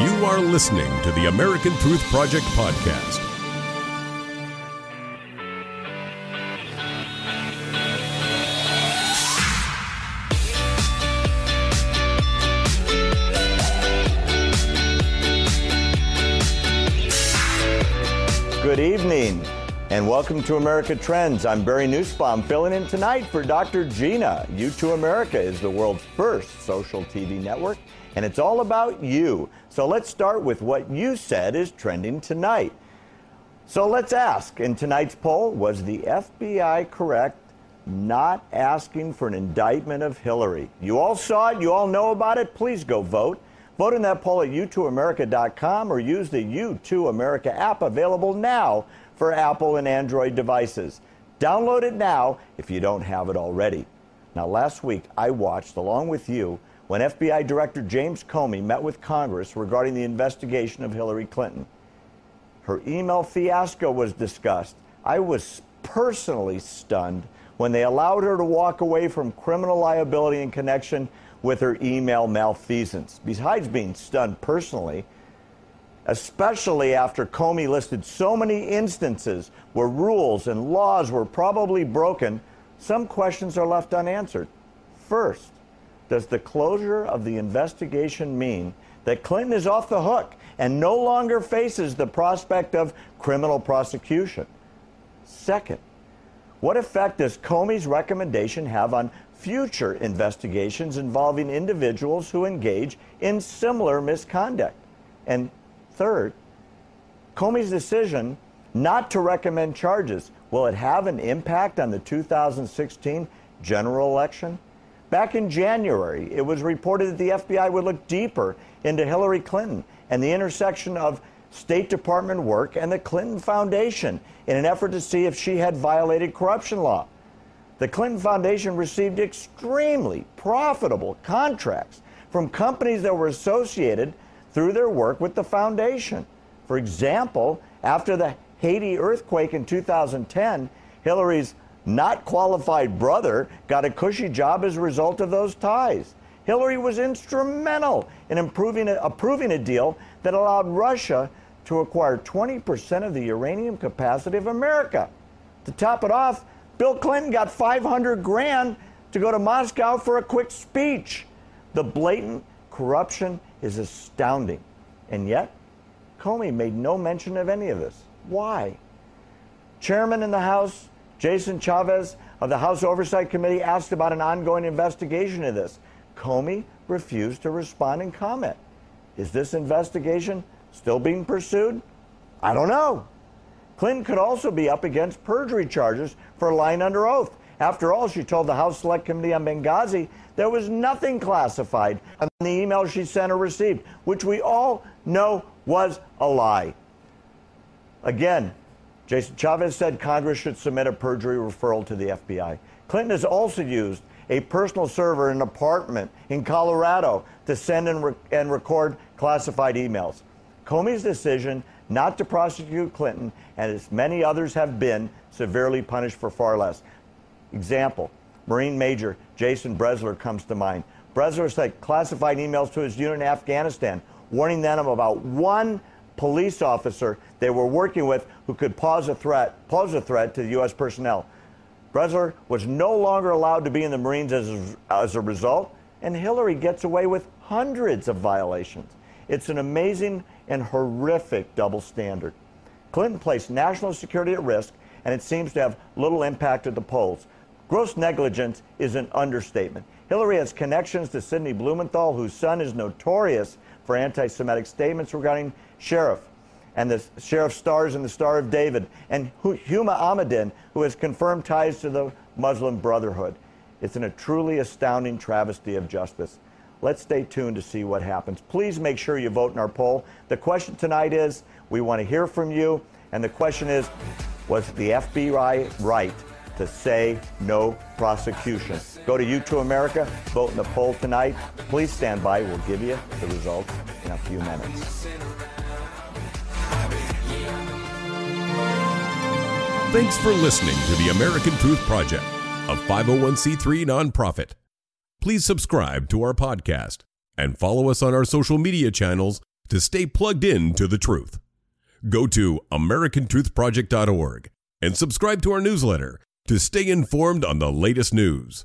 You are listening to the American Truth Project podcast. Good evening and welcome to America Trends. I'm Barry Nussbaum filling in tonight for Dr. Gina. You2 America is the world's first social TV network and it's all about you. So let's start with what you said is trending tonight. So let's ask in tonight's poll was the FBI correct not asking for an indictment of Hillary? You all saw it, you all know about it. Please go vote. Vote in that poll at u2america.com or use the U2 America app available now for Apple and Android devices. Download it now if you don't have it already. Now, last week I watched, along with you, when FBI Director James Comey met with Congress regarding the investigation of Hillary Clinton. Her email fiasco was discussed. I was personally stunned when they allowed her to walk away from criminal liability in connection with her email malfeasance. Besides being stunned personally, especially after Comey listed so many instances where rules and laws were probably broken, some questions are left unanswered. First, does the closure of the investigation mean that Clinton is off the hook and no longer faces the prospect of criminal prosecution? Second, what effect does Comey's recommendation have on future investigations involving individuals who engage in similar misconduct. And third, Comey's decision not to recommend charges will it have an impact on the 2016 general election? Back in January, it was reported that the FBI would look deeper into Hillary Clinton and the intersection of State Department work and the Clinton Foundation in an effort to see if she had violated corruption law. The Clinton Foundation received extremely profitable contracts from companies that were associated through their work with the foundation. For example, after the Haiti earthquake in 2010, Hillary's not qualified brother got a cushy job as a result of those ties. Hillary was instrumental in improving approving a deal that allowed Russia to acquire 20% of the uranium capacity of America. To top it off, Bill Clinton got 500 grand to go to Moscow for a quick speech. The blatant corruption is astounding. And yet, Comey made no mention of any of this. Why? Chairman in the House, Jason Chaffetz of the House Oversight Committee, asked about an ongoing investigation of this. Comey refused to respond and comment. Is this investigation still being pursued? I don't know. Clinton could also be up against perjury charges for lying under oath. After all, she told the House Select Committee on Benghazi there was nothing classified on the email she sent or received, which we all know was a lie. Again, Jason Chaffetz said Congress should submit a perjury referral to the FBI. Clinton has also used a personal server in an apartment in Colorado to send and, re- and record classified emails. Comey's decision not to prosecute Clinton, and as many others have been, severely punished for far less. Example Marine Major Jason Brezler comes to mind. Brezler sent classified emails to his unit in Afghanistan, warning them about one police officer they were working with who could pose a threat, pose a threat to the U.S. personnel. Brezler was no longer allowed to be in the Marines as a, as a result, and Hillary gets away with hundreds of violations. It's an amazing and horrific double standard. Clinton placed national security at risk, and it seems to have little impact at the polls. Gross negligence is an understatement. Hillary has connections to Sidney Blumenthal, whose son is notorious for anti Semitic statements regarding Sheriff. And the sheriff stars in the Star of David, and Huma Abedin, who has confirmed ties to the Muslim Brotherhood. It's in a truly astounding travesty of justice. Let's stay tuned to see what happens. Please make sure you vote in our poll. The question tonight is we want to hear from you. And the question is was the FBI right to say no prosecution? Go to U2 America, vote in the poll tonight. Please stand by. We'll give you the results in a few minutes. Thanks for listening to the American Truth Project, a 501c3 nonprofit. Please subscribe to our podcast and follow us on our social media channels to stay plugged in to the truth. Go to AmericanTruthProject.org and subscribe to our newsletter to stay informed on the latest news.